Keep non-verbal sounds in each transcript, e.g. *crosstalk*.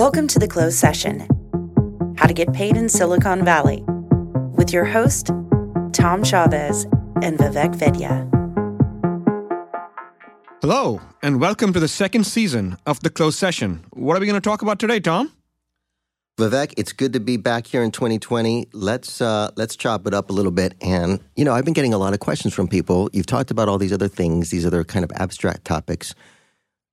Welcome to the closed session How to Get Paid in Silicon Valley with your host, Tom Chavez and Vivek Vaidya. Hello, and welcome to the second season of the closed session. What are we going to talk about today, Tom? Vivek, it's good to be back here in 2020. Let's uh, let's chop it up a little bit. And you know, I've been getting a lot of questions from people. You've talked about all these other things, these other kind of abstract topics.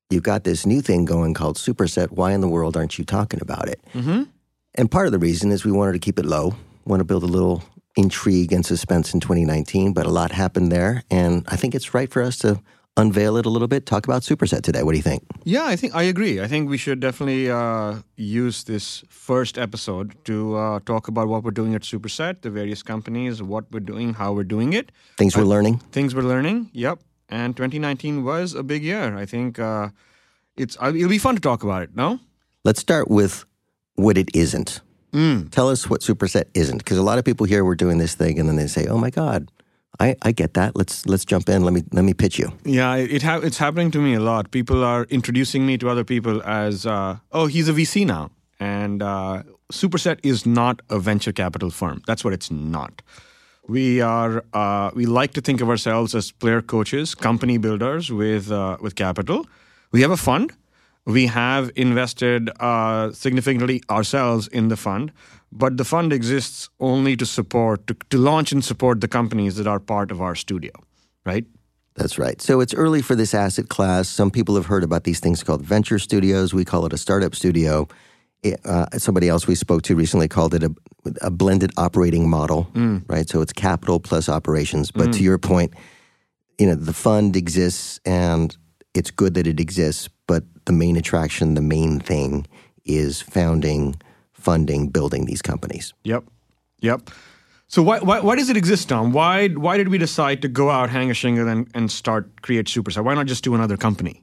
You've got this new thing going called Superset. Why in the world aren't you talking about it? Mm-hmm. And part of the reason is we wanted to keep it low. Want to build a little intrigue and suspense in 2019, but a lot happened there, and I think it's right for us to unveil it a little bit, talk about Superset today. What do you think? Yeah, I think I agree. I think we should definitely uh, use this first episode to uh, talk about what we're doing at Superset, the various companies, what we're doing, how we're doing it, Things we're learning. things we're learning. Yep. And 2019 was a big year. I think uh, it's uh, it'll be fun to talk about it. No. Let's start with what it isn't. Mm. Tell us what Superset isn't, because a lot of people here we're doing this thing, and then they say, "Oh my God, I, I get that. Let's let's jump in. Let me let me pitch you." Yeah, it, it ha- it's happening to me a lot. People are introducing me to other people as, uh, oh, he's a VC now. And uh, Superset is not a venture capital firm. That's what it's not. We are uh, we like to think of ourselves as player coaches, company builders with uh, with capital. We have a fund. We have invested uh, significantly ourselves in the fund, but the fund exists only to support to, to launch and support the companies that are part of our studio, right? That's right. So it's early for this asset class. Some people have heard about these things called venture studios. We call it a startup studio. Uh, somebody else we spoke to recently called it a, a blended operating model, right? So it's capital plus operations. But to your point, you know, the fund exists and it's good that it exists, but the main attraction, the main thing is founding, funding, building these companies. Yep. Yep. So why, why, why does it exist, Tom? Why, why did we decide to go out, hang a shingle, and, and start Create Superset? Why not just do another company?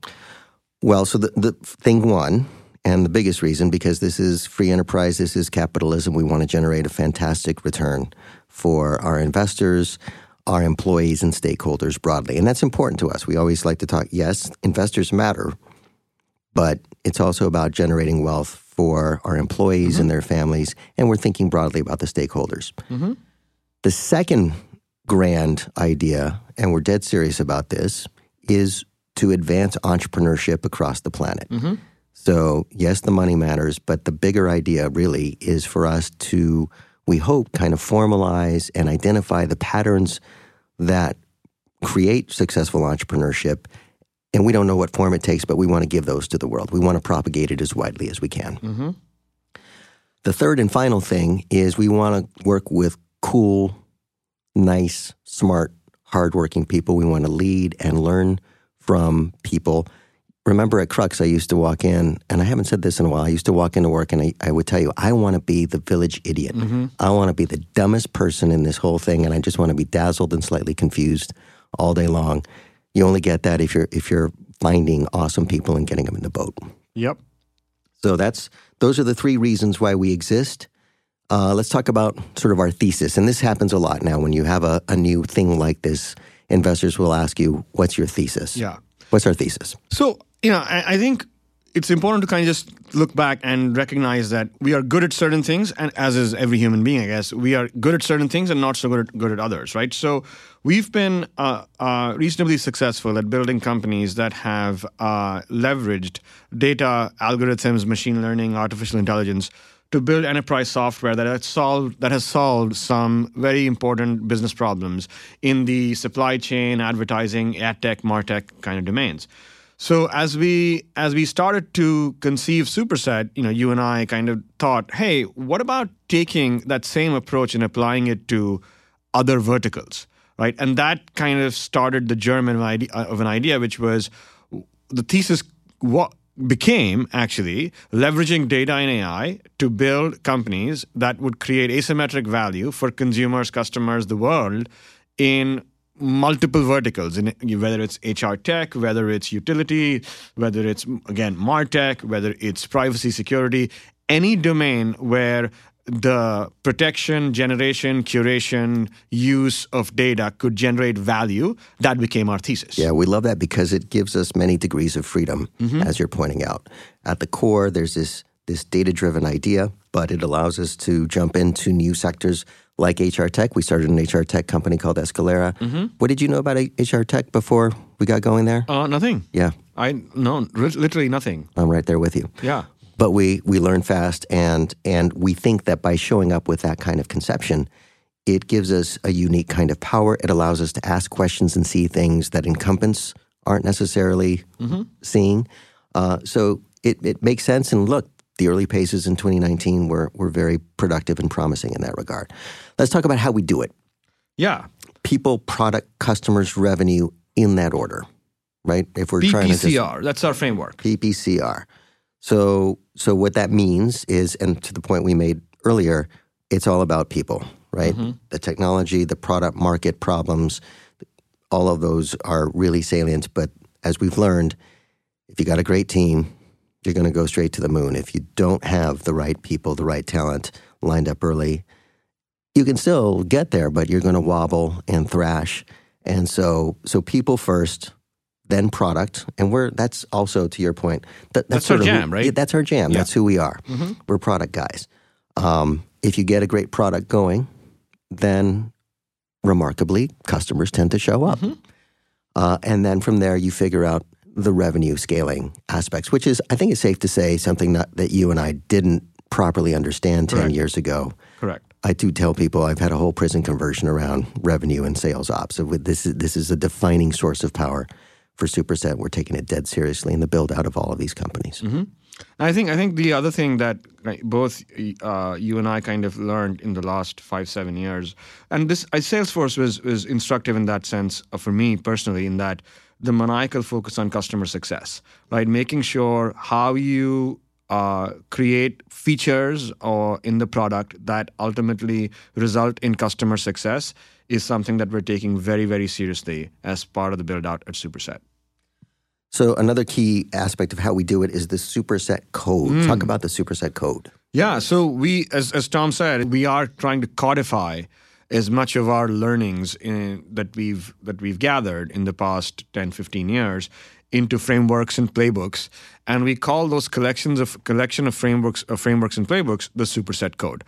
Well, so the, the thing one, and the biggest reason, because this is free enterprise, this is capitalism, we want to generate a fantastic return for our investors, our employees, and stakeholders broadly. And that's important to us. We always like to talk, yes, investors matter, but it's also about generating wealth for our employees mm-hmm. and their families, and we're thinking broadly about the stakeholders. Mm-hmm. The second grand idea, and we're dead serious about this, is to advance entrepreneurship across the planet. Mm-hmm. So, yes, the money matters, but the bigger idea really is for us to, we hope, kind of formalize and identify the patterns that create successful entrepreneurship. And we don't know what form it takes, but we want to give those to the world. We want to propagate it as widely as we can. Mm-hmm. The third and final thing is we want to work with cool, nice, smart, hardworking people. We want to lead and learn from people. Remember at Krux, I used to walk in, and I haven't said this in a while. I used to walk into work and I, I would tell you, I want to be the village idiot. I want to be the dumbest person in this whole thing, and I just want to be dazzled and slightly confused all day long. You only get that if you're if you're finding awesome people and getting them in the boat. Yep. So that's those are the three reasons why we exist. Uh, let's talk about sort of our thesis, and this happens a lot now. When you have a, a new thing like this, investors will ask you, "What's your thesis?" Yeah. What's our thesis? So, you know, I, I think it's important to kind of just look back and recognize that we are good at certain things, and as is every human being, I guess, we are good at certain things and not so good at, good at others, right? So, we've been uh, uh, reasonably successful at building companies that have uh, leveraged data, algorithms, machine learning, artificial intelligence to build enterprise software that has solved that has solved some very important business problems in the supply chain, advertising, ad tech, martech kind of domains. So as we as we started to conceive Superset, you know, you and I kind of thought, hey, what about taking that same approach and applying it to other verticals, right? And that kind of started the germ of an idea, uh, of an idea which was the thesis what became actually leveraging data and AI to build companies that would create asymmetric value for consumers, customers, the world in multiple verticals in whether it's HR tech, whether it's utility, whether it's again martech, whether it's privacy security, any domain where the protection, generation, curation, use of data could generate value, that became our thesis. Yeah, we love that because it gives us many degrees of freedom, mm-hmm. as you're pointing out. At the core, there's this this data driven idea, but it allows us to jump into new sectors like HR tech. We started an HR tech company called Escalera. What did you know about HR tech before we got going there? Uh, nothing. Yeah, I no, ri- literally nothing. I'm right there with you. Yeah. But we we learn fast, and and we think that by showing up with that kind of conception, it gives us a unique kind of power. It allows us to ask questions and see things that incumbents aren't necessarily seeing. Uh, so it it makes sense. And look, the early paces in 2019 were were very productive and promising in that regard. Let's talk about how we do it. Yeah. People, product, customers, revenue in that order, right? If we're trying to just PPCR. That's our framework. PPCR. So, so what that means is, and to the point we made earlier, it's all about people, right? Mm-hmm. The technology, the product market problems, all of those are really salient. But as we've learned, if you got a great team, you're going to go straight to the moon. If you don't have the right people, the right talent lined up early, you can still get there, but you're going to wobble and thrash. And so, so people first, then product, and we're that's also to your point. That, That's sort our jam, right? yeah, that's our jam. That's who we are. We're product guys. Um, if you get a great product going, then remarkably, customers tend to show up. Uh, and then from there, you figure out the revenue scaling aspects, which is, I think it's safe to say, something not, that you and I didn't properly understand 10 Correct. years ago. Correct. I do tell people I've had a whole prison conversion around revenue and sales ops. So this is this is a defining source of power for Superset. We're taking it dead seriously in the build out of all of these companies. I think I think the other thing that both uh, you and I kind of learned in the last five seven years, and this uh, Salesforce was was instructive in that sense uh, for me personally, in that the maniacal focus on customer success, right? Making sure how you uh, create features or in the product that ultimately result in customer success is something that we're taking very very seriously as part of the build out at Superset. So another key aspect of how we do it is the superset code. Talk about the superset code. Yeah, so we, as as Tom said, we are trying to codify as much of our learnings in, that we've that we've gathered in the past 10, 15 years into frameworks and playbooks, and we call those collections of collection of frameworks of frameworks and playbooks the superset code.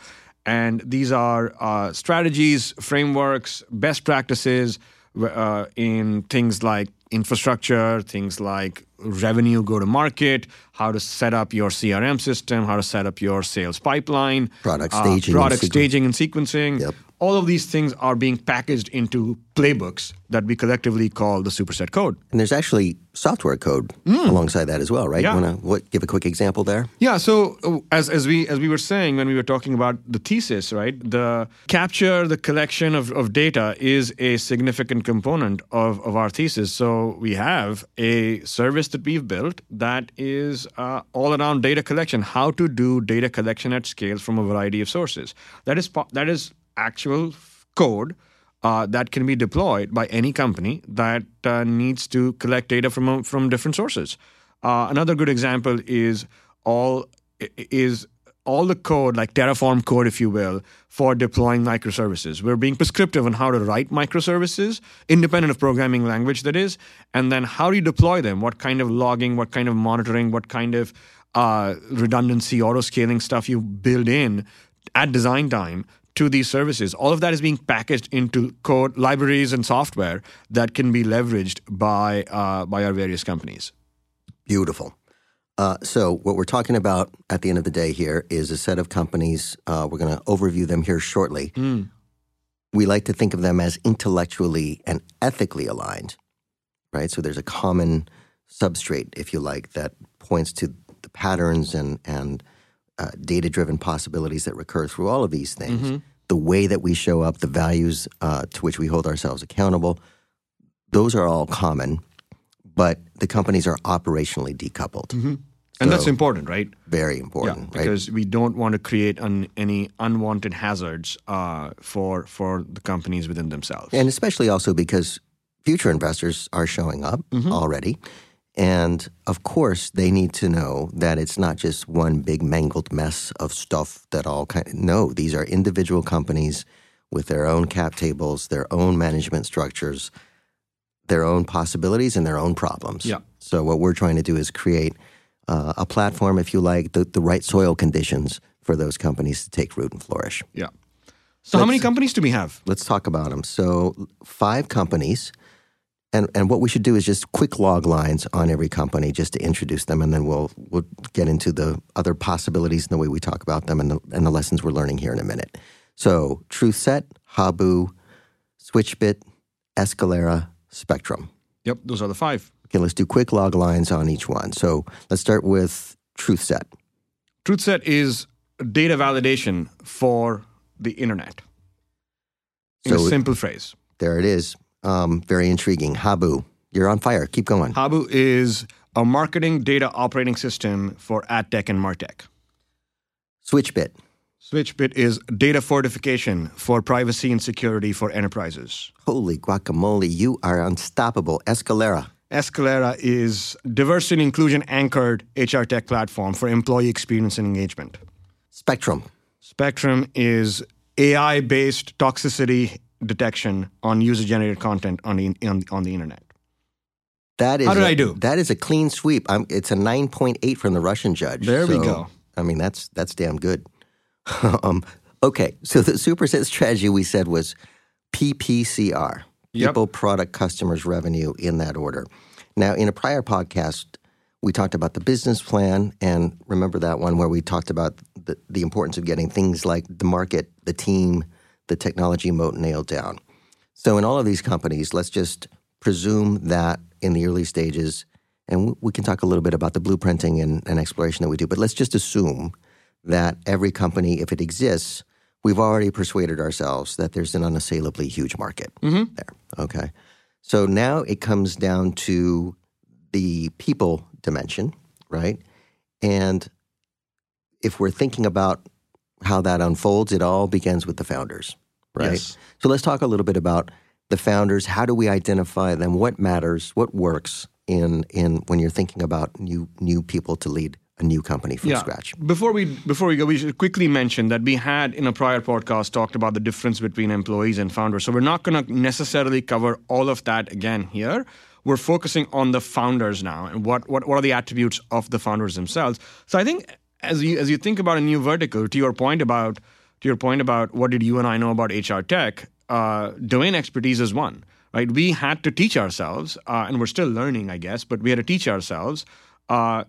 And these are uh, strategies, frameworks, best practices uh, in things like infrastructure, things like revenue go to market, how to set up your CRM system, how to set up your sales pipeline, Product uh, staging and product sequen- staging and sequencing. Yep. All of these things are being packaged into playbooks that we collectively call the superset code. And there's actually software code alongside that as well, right? Yeah. You want to give a quick example there? Yeah. So uh, as as we as we were saying when we were talking about the thesis, right? The capture, the collection of, of data is a significant component of, of our thesis. So we have a service that we've built that is uh, all around data collection. How to do data collection at scale from a variety of sources. That is that is actual code uh, that can be deployed by any company that uh, needs to collect data from from different sources. Uh, another good example is all is all the code, like Terraform code, if you will, for deploying microservices. We're being prescriptive on how to write microservices, independent of programming language that is, and then how do you deploy them? What kind of logging? What kind of monitoring? What kind of uh, redundancy, auto scaling stuff you build in at design time to these services. All of that is being packaged into code libraries and software that can be leveraged by uh, by our various companies. Beautiful. Uh, so, what we're talking about at the end of the day here is a set of companies. Uh, we're going to overview them here shortly. We like to think of them as intellectually and ethically aligned, right? So, there's a common substrate, if you like, that points to the patterns and, and uh, data driven possibilities that recur through all of these things. The way that we show up, the values uh, to which we hold ourselves accountable, those are all common, but the companies are operationally decoupled. And that's important, right? Very Yeah, important, right? because we don't want to create un, any unwanted hazards uh, for for the companies within themselves. And especially also because future investors are showing up already. And of course, they need to know that it's not just one big mangled mess of stuff that all kind Of, no, these are individual companies with their own cap tables, their own management structures, their own possibilities and their own problems. Yeah. So what we're trying to do is create uh, a platform, if you like, the, the right soil conditions for those companies to take root and flourish. Yeah. So, how many companies do we have? Let's talk about them. So, five companies. And, and what we should do is just quick log lines on every company just to introduce them, and then we'll we'll get into the other possibilities and the way we talk about them and the, and the lessons we're learning here in a minute. So, TruthSet, Habu, Switchbit, Escalera, Spectrum. Yep, those are the five. Okay, let's do quick log lines on each one. So let's start with TruthSet. TruthSet is data validation for the internet. In So- a simple phrase. There it is. Um, very intriguing. Habu, you're on fire. Keep going. Habu is a marketing data operating system for ad tech and martech. Switchbit. Switchbit is data fortification for privacy and security for enterprises. Holy guacamole, you are unstoppable. Escalera. Escalera is diversity and inclusion anchored HR tech platform for employee experience and engagement. Spectrum. Spectrum is AI based toxicity detection on user generated content on the, on, on the internet. That is How did a- I do? That is a clean sweep. i it's a 9.8 from the Russian judge. There we go. I mean, that's that's damn good. *laughs* um, okay, so the superset strategy we said was PPCR. Yep. People, product, customers, revenue in that order. Now, in a prior podcast, we talked about the business plan, and remember that one where we talked about the, the importance of getting things like the market, the team, the technology moat nailed down. So, in all of these companies, let's just presume that in the early stages, and we- can talk a little bit about the blueprinting and, and exploration that we do, but let's just assume that every company, if it exists, we've already persuaded ourselves that there's an unassailably huge market mm-hmm. there. Okay. So now it comes down to the people dimension, right? And if we're thinking about how that unfolds, it all begins with the founders, right? Yes. So let's talk a little bit about the founders. How do we identify them? What matters? What works in in when you're thinking about new new people to lead a new company from scratch? Before we before we go, we should quickly mention that we had in a prior podcast talked about the difference between employees and founders. So we're not going to necessarily cover all of that again here. We're focusing on the founders now and what, what what are the attributes of the founders themselves. So I think as you as you think about a new vertical, to your point about to your point about what did you and I know about HR tech, uh, domain expertise is one. Right, we had to teach ourselves, uh, and we're still learning, I guess, but we had to teach ourselves uh,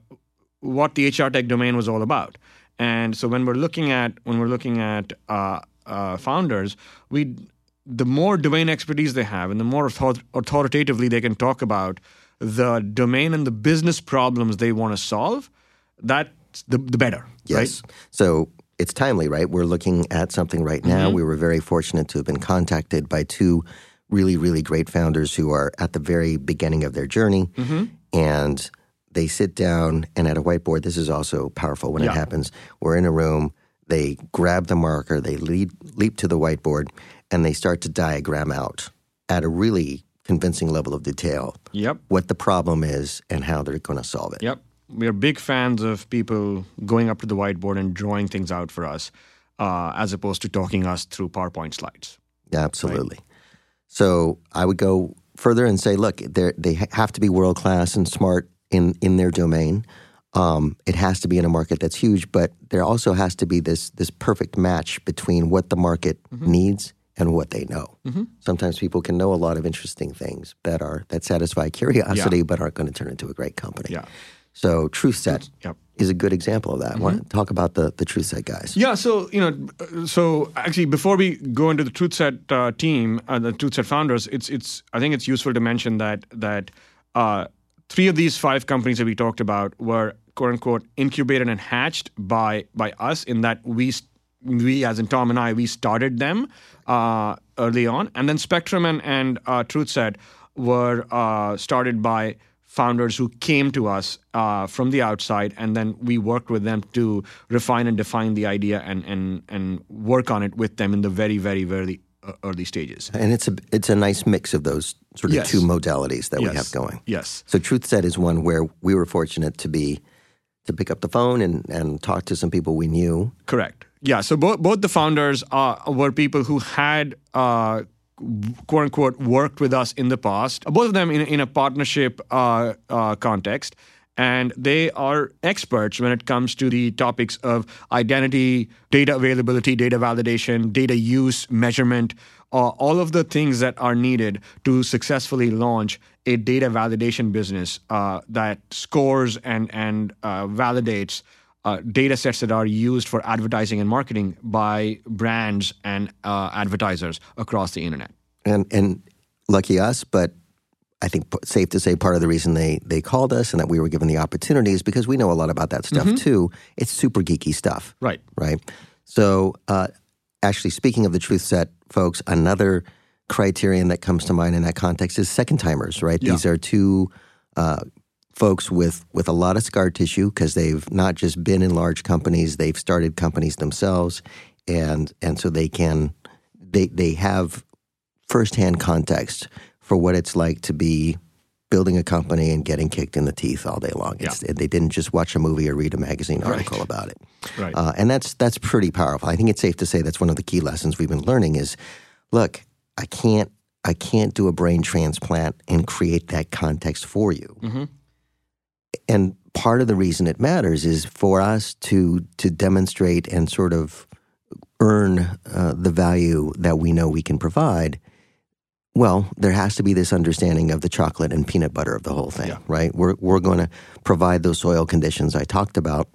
what the HR tech domain was all about. And so when we're looking at when we're looking at uh, uh, founders, we the more domain expertise they have, and the more author- authoritatively they can talk about the domain and the business problems they want to solve, that's the, the better. Yes. Right? So it's timely, right? We're looking at something right now. Mm-hmm. We were very fortunate to have been contacted by two really, really great founders who are at the very beginning of their journey. Mm-hmm. And they sit down and at a whiteboard, this is also powerful when Yeah. it happens. We're in a room, they grab the marker, they lead, leap to the whiteboard, and they start to diagram out at a really convincing level of detail Yep. what the problem is and how they're going to solve it. Yep. We are big fans of people going up to the whiteboard and drawing things out for us, uh, as opposed to talking us through PowerPoint slides. Absolutely. So I would go further and say, look, they ha- have to be world class and smart in in their domain. Um, it has to be in a market that's huge, but there also has to be this this perfect match between what the market Mm-hmm. needs and what they know. Sometimes people can know a lot of interesting things that are that satisfy curiosity, but aren't going to turn into a great company. Yeah. So TruthSet Yep. is a good example of that. Want to talk about the the TruthSet guys? Yeah, so you know, so actually, before we go into the TruthSet uh, team, uh, the TruthSet founders, it's it's I think it's useful to mention that that uh, three of these five companies that we talked about were quote unquote incubated and hatched by by us in that we we as in Tom and I we started them uh, early on, and then Spectrum and and uh, TruthSet were uh, started by founders who came to us uh, from the outside, and then we worked with them to refine and define the idea and and and work on it with them in the very very very early stages. And it's a it's a nice mix of those sort of Yes. two modalities that we have going. Yes. So TruthSet is one where we were fortunate to be to pick up the phone and, and talk to some people we knew. Correct. Yeah. So both both the founders uh, were people who had uh, quote unquote worked with us in the past. Both of them in in a partnership uh, uh, context, and they are experts when it comes to the topics of identity, data availability, data validation, data use, measurement, uh, all of the things that are needed to successfully launch a data validation business uh, that scores and and uh, validates uh, data sets that are used for advertising and marketing by brands and uh, advertisers across the internet. And and lucky us, but I think p- safe to say part of the reason they they called us and that we were given the opportunity is because we know a lot about that stuff too. It's super geeky stuff, Right. right? So, uh, actually, speaking of the TruthSet, folks, another criterion that comes to mind in that context is second timers, right? Yeah. These are two uh, folks with with a lot of scar tissue because they've not just been in large companies; they've started companies themselves, and and so they can they they have firsthand context for what it's like to be building a company and getting kicked in the teeth all day long. It's, They didn't just watch a movie or read a magazine article about it. Right. Uh, and that's that's pretty powerful. I think it's safe to say that's one of the key lessons we've been learning is, look, I can't I can't do a brain transplant and create that context for you. And part of the reason it matters is for us to to demonstrate and sort of earn uh, the value that we know we can provide. Well, there has to be this understanding of the chocolate and peanut butter of the whole thing, Yeah. right? We're we're going to provide those soil conditions I talked about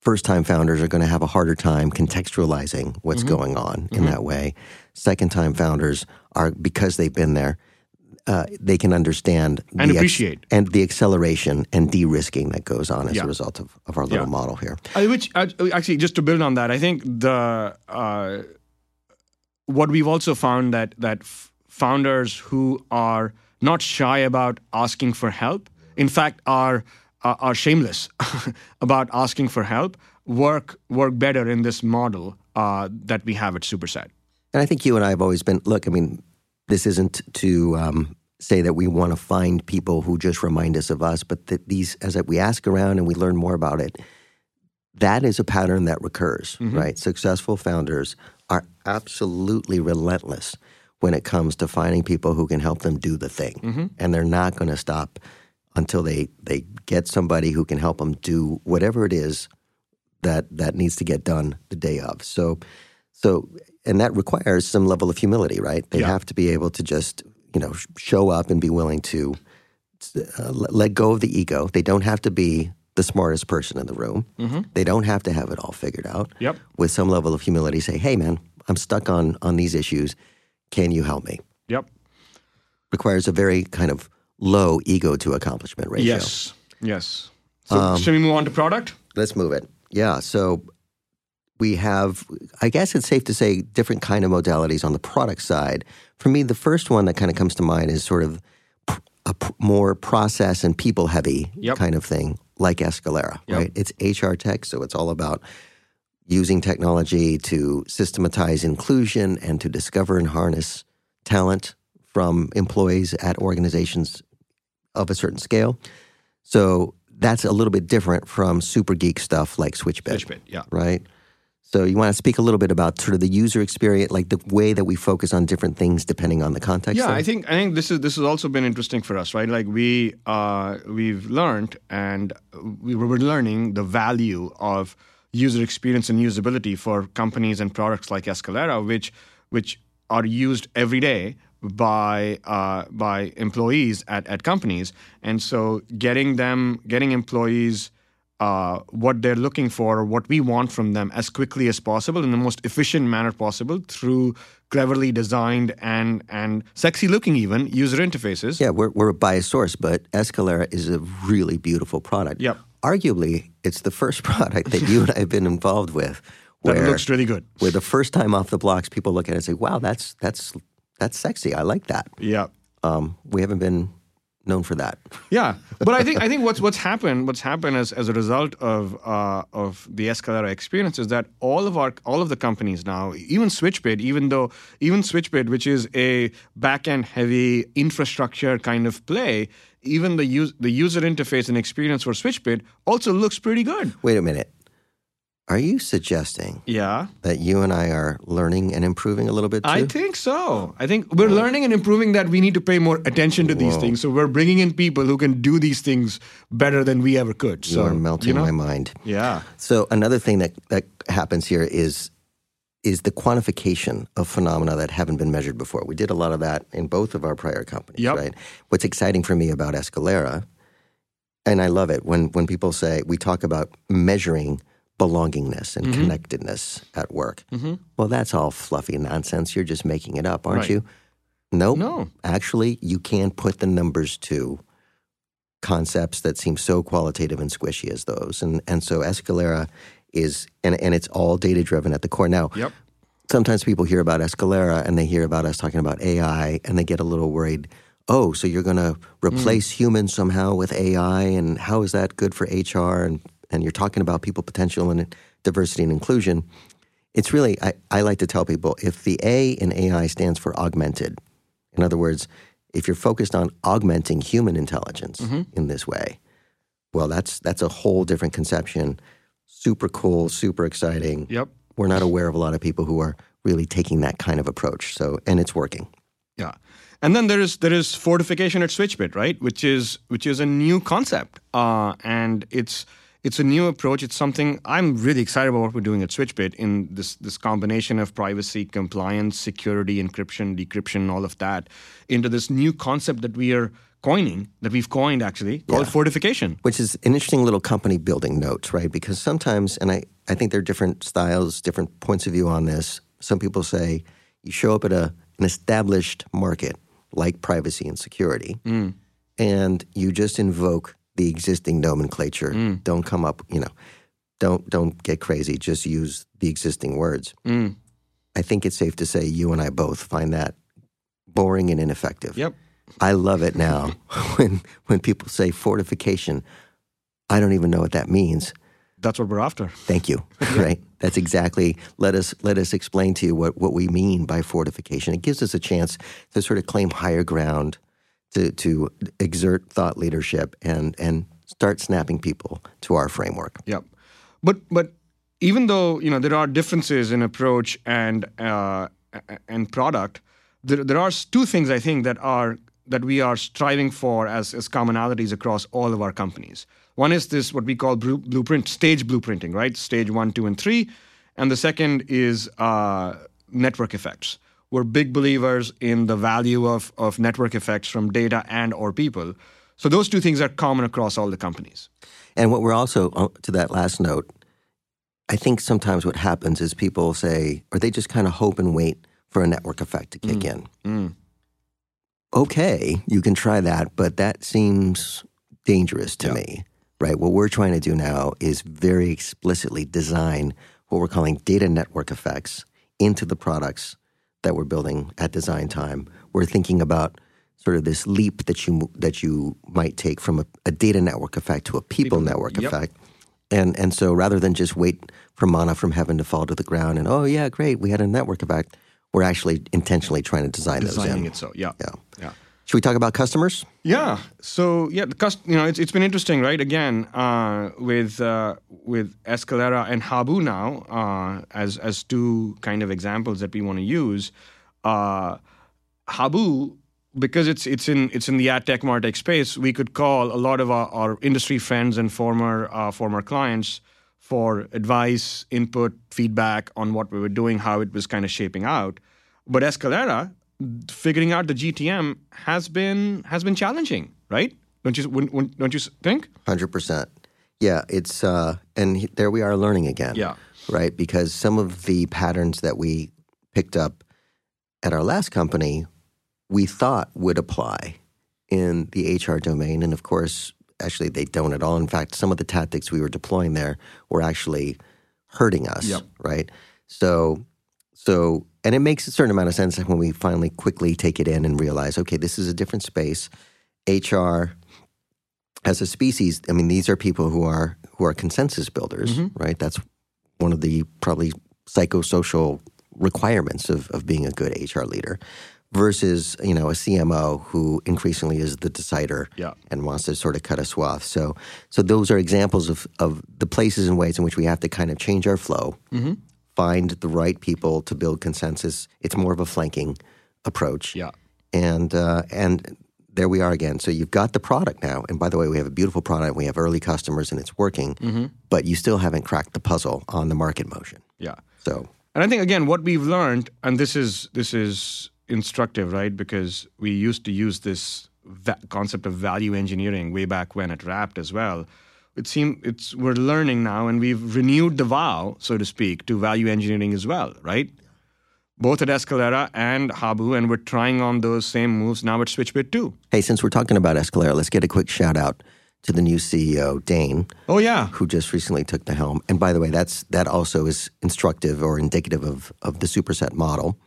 first time founders are going to have a harder time contextualizing what's Mm-hmm. going on in that way. Second time founders are, because they've been there, uh, they can understand And the appreciate. and the acceleration and de risking that goes on as Yeah. a result of, of our little Yeah. model here. I, which uh, actually, just to build on that, I think the uh, what we've also found that that f- founders who are not shy about asking for help, in fact, are are, are shameless *laughs* about asking for help, work work better in this model uh, that we have at Superset. And I think you and I have always been look, I mean, this isn't to um, say that we want to find people who just remind us of us, but that these, as we ask around and we learn more about it, that is a pattern that recurs, right? Successful founders are absolutely relentless when it comes to finding people who can help them do the thing. And they're not going to stop until they, they get somebody who can help them do whatever it is that that needs to get done the day of. So so and that requires some level of humility, right? They Yeah. have to be able to just, you know, show up and be willing to uh, let go of the ego. They don't have to be the smartest person in the room. They don't have to have it all figured out. Yep. With some level of humility say, "Hey man, I'm stuck on on these issues. Can you help me?" Yep. Requires a very kind of low ego to accomplishment ratio. Yes. Yes. So should we move on to product? Let's move it. Yeah. So we have, I guess it's safe to say, different kind of modalities on the product side. For me, the first one that kind of comes to mind is sort of a more process and people heavy Yep. kind of thing, like Escalera, Yep. right? It's HR tech, so it's all about using technology to systematize inclusion and to discover and harness talent from employees at organizations of a certain scale. So that's a little bit different from super geek stuff like Switchbit, Switchbit, yeah. right? So you want to speak a little bit about sort of the user experience, like the way that we focus on different things depending on the context. Yeah, there? I think I think this is this has also been interesting for us, right? Like we uh, we've learned and we were learning the value of user experience and usability for companies and products like Escalera, which which are used every day by uh, by employees at, at companies, and so getting them getting employees uh, what they're looking for or what we want from them as quickly as possible in the most efficient manner possible through cleverly designed and and sexy looking even user interfaces. Yeah, we're, we're a biased source, but Escalera is a really beautiful product. Yep. Arguably, it's the first *laughs* product that you and I have been involved with That where, looks really good. where the first time off the blocks, people look at it and say, wow, that's, that's, that's sexy. I like that. Yeah. Um, we haven't been known for that. Yeah, but I think I think what's what's happened what's happened as, as a result of uh, of the Escalera experience is that all of our all of the companies now, even Switchbit, even though even Switchbit, which is a back end heavy infrastructure kind of play, even the use the user interface and experience for Switchbit also looks pretty good. Wait a minute. Are you suggesting Yeah. that you and I are learning and improving a little bit too? I think so. I think we're oh. learning and improving that we need to pay more attention to these things. So we're bringing in people who can do these things better than we ever could. so are melting you know? my mind. Yeah. So another thing that, that happens here is is the quantification of phenomena that haven't been measured before. We did a lot of that in both of our prior companies, Yep. right? What's exciting for me about Escalera, and I love it when when people say we talk about measuring belongingness and Mm-hmm. connectedness at work. Well, that's all fluffy nonsense. You're just making it up, aren't Right. you? Nope. No. Actually, you can put the numbers to concepts that seem so qualitative and squishy as those. And and so Escalera is and, and it's all data driven at the core. Now Yep. sometimes people hear about Escalera and they hear about us talking about AI and they get a little worried. Oh, so you're going to replace humans somehow with AI, and how is that good for HR? And and you're talking about people potential and diversity and inclusion. It's really I, I like to tell people if the A in AI stands for augmented, in other words, if you're focused on augmenting human intelligence in this way, well, that's that's a whole different conception. Super cool, super exciting Yep. we're not aware of a lot of people who are really taking that kind of approach. So, and it's working. Yeah. And then there is there is fortification at Switchbit, right? Which is which is a new concept, uh, and it's it's a new approach. It's something I'm really excited about what we're doing at Switchbit in this this combination of privacy, compliance, security, encryption, decryption, all of that, into this new concept that we are coining, that we've coined actually, called Yeah. fortification. Which is an interesting little company building note, right? Because sometimes, and I, I think there are different styles, different points of view on this. Some people say you show up at a, an established market like privacy and security, mm. and you just invoke the existing nomenclature. Mm. Don't come up, you know, don't don't get crazy. Just use the existing words. Mm. I think it's safe to say you and I both find that boring and ineffective. Yep. I love it now *laughs* when when people say fortification. I don't even know what that means. That's what we're after. Thank you. *laughs* Right. That's exactly. Let us let us explain to you what what we mean by fortification. It gives us a chance to sort of claim higher ground, to to exert thought leadership, and and start snapping people to our framework. Yep. But but even though you know there are differences in approach and uh, and product, there, there are two things I think that are that we are striving for as, as commonalities across all of our companies. One is this what we call blueprint stage blueprinting, right? Stage one, two, and three, and the second is uh, network effects. We're big believers in the value of of network effects from data and or people. So those two things are common across all the companies. And what we're also uh, to that last note, I think sometimes what happens is people say, or they just kind of hope and wait for a network effect to kick in. Okay, you can try that, but that seems dangerous to Yeah. me, right? What we're trying to do now is very explicitly design what we're calling data network effects into the products that we're building at design time. We're thinking about sort of this leap that you that you might take from a, a data network effect to a people, network yep. effect. And and so rather than just wait for manna from heaven to fall to the ground and oh yeah, great, we had a network effect, we're actually intentionally trying to design those Designing in. it so, yeah. Yeah. Yeah. Should we talk about customers? Yeah. So yeah, the cust- you know, it's, it's been interesting, right? Again, uh, with uh, with Escalera and Habu now uh, as as two kind of examples that we want to use. Uh, Habu, because it's it's in it's in the ad tech martech space, we could call a lot of our, our industry friends and former uh, former clients for advice, input, feedback on what we were doing, how it was kind of shaping out. But Escalera, figuring out the GTM has been has been challenging, right? Don't you don't you think? Hundred percent. Yeah, it's uh, and he- there we are learning again. Yeah. right. Because some of the patterns that we picked up at our last company, we thought would apply in the HR domain, and of course, actually, they don't at all. In fact, some of the tactics we were deploying there were actually hurting us. Yep. Right. So, so, and it makes a certain amount of sense when we finally quickly take it in and realize, okay, this is a different space. HR as a species, I mean, these are people who are who are consensus builders, right? That's one of the probably psychosocial requirements of, of being a good HR leader. versus you know a CMO who increasingly is the decider Yeah. and wants to sort of cut a swath. So so those are examples of of the places and ways in which we have to kind of change our flow, Mm-hmm. Find the right people to build consensus. It's more of a flanking approach. Yeah. And uh, and there we are again. So you've got the product now, and by the way, we have a beautiful product. We have early customers, and it's working. Mm-hmm. But you still haven't cracked the puzzle on the market motion. Yeah. So And I think again, what we've learned, and this is this is instructive, right? Because we used to use this va- concept of value engineering way back when at Rapt as well. It seems it's we're learning now, and we've renewed the vow, so to speak, to value engineering as well, right? Both at Escalera and Habu, and we're trying on those same moves now at Switchbit too. hey, since we're talking about Escalera, let's get a quick shout out to the new CEO Dane. Oh yeah, who just recently took the helm. And by the way, that's that also is instructive or indicative of of the superset model.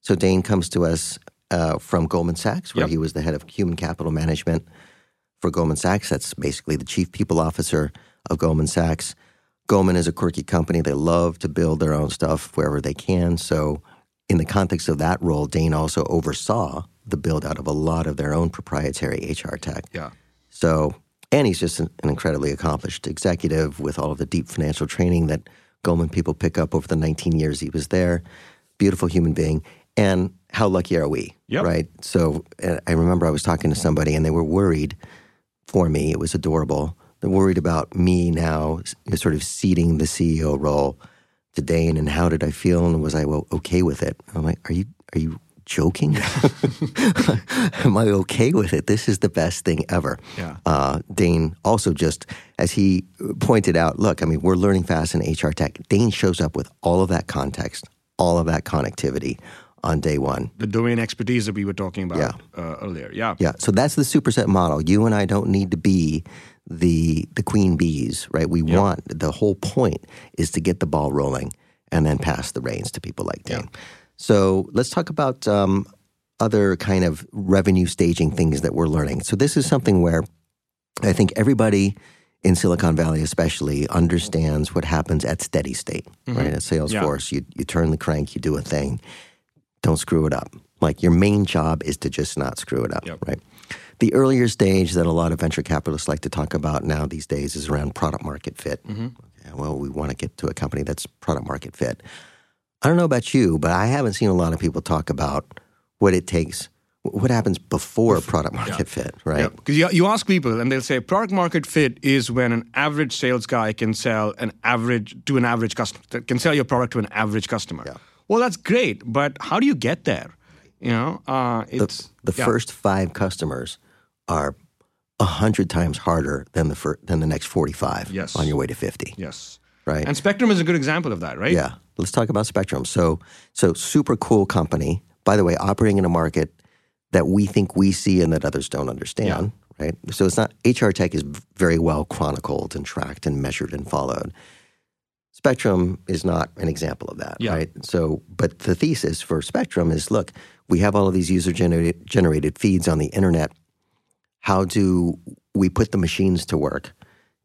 So Dane comes to us uh, from Goldman Sachs, where Yep. he was the head of human capital management for Goldman Sachs. That's basically the chief people officer of Goldman Sachs. Goldman is a quirky company. They love to build their own stuff wherever they can. So, in the context of that role, Dane also oversaw the build out of a lot of their own proprietary HR tech. yeah, So, and he's just an, an incredibly accomplished executive with all of the deep financial training that Goldman people pick up over the 19 years he was there. Beautiful human being. And how lucky are we? Yep. Right. So, uh, I remember I was talking to somebody and they were worried for me. It was adorable. They're worried about me now sort of ceding the CEO role to Dane and how did I feel and was I well, okay with it? I'm like, are you are you joking? *laughs* Am I okay with it? This is the best thing ever. Yeah. Uh, Dane also just, as he pointed out, look, I mean, we're learning fast in HR tech. Dane shows up with all of that context, all of that connectivity on day one. the domain expertise that we were talking about Yeah. uh, earlier. Yeah, Yeah, so that's the superset model. You and I don't need to be the the queen bees, right? We want the whole point is to get the ball rolling and then pass the reins to people like Dane. So let's talk about um, other kind of revenue staging things that we're learning. So this is something where I think everybody in Silicon Valley, especially, understands what happens at steady state, right? At Salesforce, you you turn the crank, you do a thing, don't screw it up. Like your main job is to just not screw it up, Yep. right? The earlier stage that a lot of venture capitalists like to talk about now these days is around product market fit. Mm-hmm. Okay, well, we want to get to a company that's product market fit. I don't know about you, but I haven't seen a lot of people talk about what it takes, what happens before product market fit, right? Because you, you ask people and they'll say product market fit is when an average sales guy can sell an average to an average customer, can sell your product to an average customer. Well, that's great, but how do you get there? You know, uh, it's The yeah. first five customers are a hundred times harder than the fir- than the next forty-five Yes. on your way to fifty, Yes. right? And Spectrum is a good example of that, right? Yeah. Let's talk about Spectrum. So, so super cool company. By the way, operating in a market that we think we see and that others don't understand. Right. So it's not HR tech is very well chronicled and tracked and measured and followed. Spectrum is not an example of that, Yeah. right? So, but the thesis for Spectrum is: look, we have all of these user generated generated feeds on the internet. How do we put the machines to work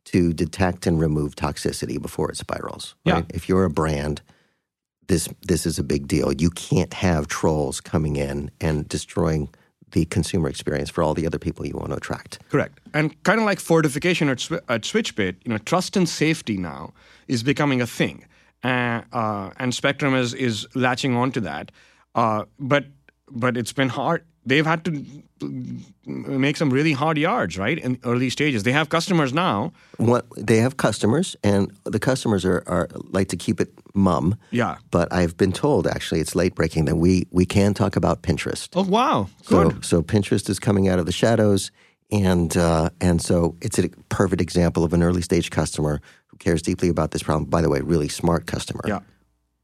to detect and remove toxicity before it spirals? Yeah. If you're a brand, this this is a big deal. You can't have trolls coming in and destroying the consumer experience for all the other people you want to attract. Correct. And kind of like fortification at, at SwitchBit, you know, trust and safety now is becoming a thing, uh, uh, and Spectrum is is latching on to that. Uh, but but it's been hard. They've had to make some really hard yards, right, in early stages. They have customers now. What they have customers, and the customers are, are like to keep it mum. Yeah. But I've been told actually it's late breaking that we we can talk about Pinterest. Oh wow, So, good. so Pinterest is coming out of the shadows, and uh, and so it's a perfect example of an early stage customer who cares deeply about this problem. By the way, really smart customer. Yeah.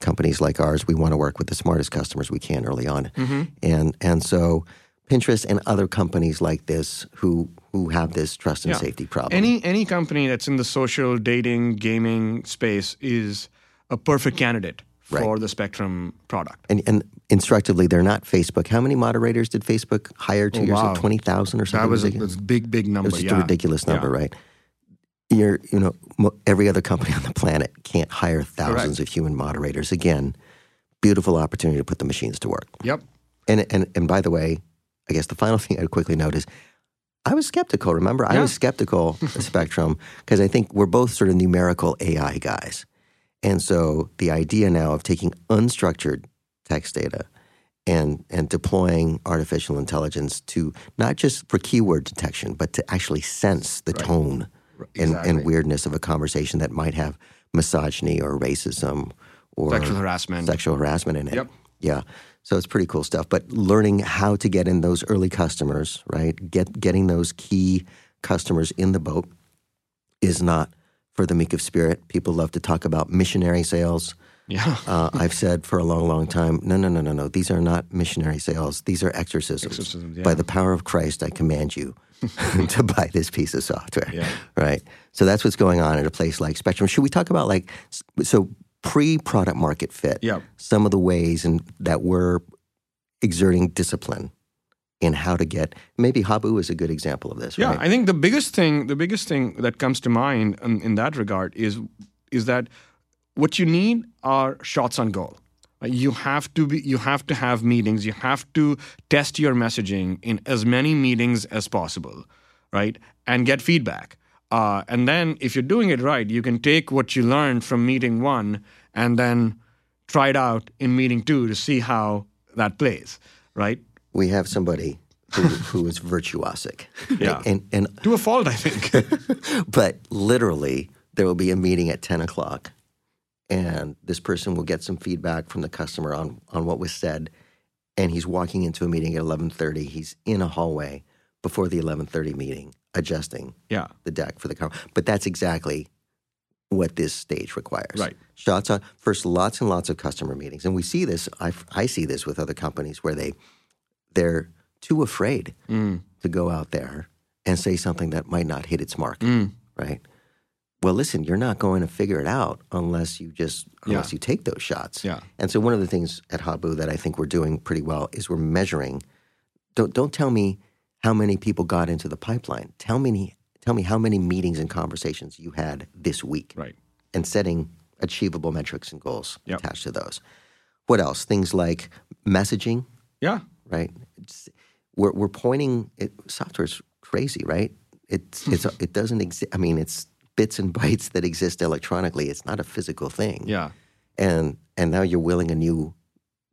Companies like ours, we want to work with the smartest customers we can early on, Mm-hmm. and and so Pinterest and other companies like this who who have this trust and Yeah. safety problem. Any any company that's in the social dating gaming space is a perfect candidate for the Spectrum product. and, and instructively, they're not Facebook. How many moderators did Facebook hire two Oh, years wow. ago? Twenty thousand or something. That was a, was a big big number. It was just yeah. a ridiculous number, Yeah. right? You're, you know, every other company *laughs* on the planet can't hire thousands of human moderators. Again, beautiful opportunity to put the machines to work. Yep. And and and by the way, I guess the final *laughs* thing I'd quickly note is I was skeptical. Remember, I was skeptical *laughs* of Spectrum because I think we're both sort of numerical AI guys. And so the idea now of taking unstructured text data and and deploying artificial intelligence to not just for keyword detection, but to actually sense the tone and, Exactly. and weirdness of a conversation that might have misogyny or racism or Sexual harassment. sexual harassment in it. Yep. Yeah. So it's pretty cool stuff. But learning how to get in those early customers, right? Get getting those key customers in the boat is not for the meek of spirit. People love to talk about missionary sales. Yeah. *laughs* Uh, I've said for a long, long time, no, no, no, no, no. These are not missionary sales. These are exorcisms. Exorcisms, yeah. By the power of Christ, I command you *laughs* to buy this piece of software. Yeah. Right. So that's what's going on at a place like Spectrum. Should we talk about like so pre-product market fit? Yeah. Some of the ways in, that we're exerting discipline in how to get. Maybe Habu is a good example of this. Yeah, Right? I think the biggest thing, the biggest thing that comes to mind in, in that regard is is that what you need are shots on goal. Like, You have to be, you have to have meetings. You have to test your messaging in as many meetings as possible, right? And get feedback. Uh, and then, if you're doing it right, you can take what you learned from meeting one and then try it out in meeting two to see how that plays, right? we have somebody who, who is virtuosic. *laughs* Yeah. And and To a fault, I think. *laughs* but literally there will be a meeting at 10 o'clock and this person will get some feedback from the customer on, on what was said and he's walking into a meeting at 11.30 he's in a hallway before the 11.30 meeting adjusting yeah. the deck for the car but that's exactly what this stage requires Right. shots on first lots and lots of customer meetings and we see this i, I see this with other companies where they they're too afraid Mm. to go out there and say something that might not hit its mark Mm. right? Well, listen, you're not going to figure it out unless you just unless Yeah. you take those shots. Yeah. And so one of the things at Habu that I think we're doing pretty well is we're measuring. Don't don't tell me how many people got into the pipeline. Tell me tell me how many meetings and conversations you had this week, Right. and setting achievable metrics and goals Yep. attached to those. What else? Things like messaging, Yeah. right? It's, we're we're pointing. It, software's crazy, right? It's it's *laughs* it doesn't exist. I mean, it's bits and bytes that exist electronically. It's not a physical thing. Yeah. And and now you're willing a new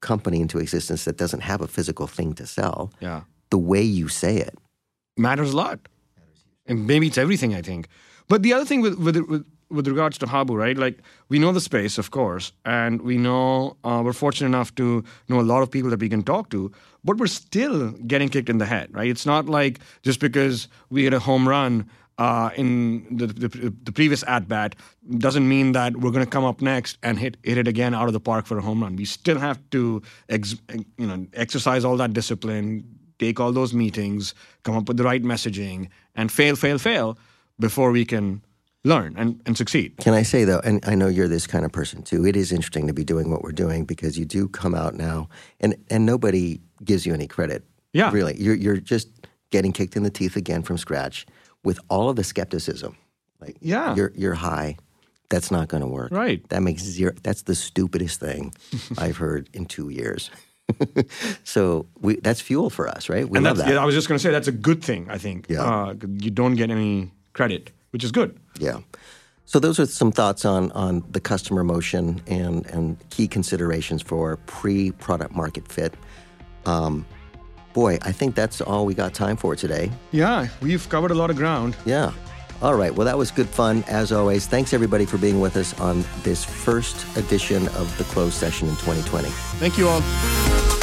company into existence that doesn't have a physical thing to sell. Yeah. The way you say it, Matters a lot. And maybe it's everything, I think. But the other thing with, with, with, with regards to Habu, right? Like, we know the space, of course, and we know uh, we're fortunate enough to know a lot of people that we can talk to, but we're still getting kicked in the head, right? It's not like just because we hit a home run uh, in the, the, the previous at bat doesn't mean that we're going to come up next and hit, hit it again out of the park for a home run. We still have to ex, you know, exercise all that discipline, take all those meetings, come up with the right messaging, and fail, fail, fail before we can learn and, and succeed. Can I say though, and I know you're this kind of person too. It is interesting to be doing what we're doing because you do come out now, and and nobody gives you any credit. Yeah. really, you're you're just getting kicked in the teeth again from scratch with all of the skepticism. Like, Yeah. you're you're high. That's not going to work. Right. That makes zero. That's the stupidest thing *laughs* I've heard in two years. *laughs* so we that's fuel for us, right? We and love that's, that. yeah, I was just going to say that's a good thing, I think. Yeah. Uh, you don't get any credit, which is good. Yeah. So those are some thoughts on on the customer motion and and key considerations for pre-product market fit. Um, boy, I think that's all we got time for today. Yeah, we've covered a lot of ground. Yeah. All right. Well, that was good fun as always. Thanks everybody for being with us on this first edition of the closed session in 2020. Thank you all.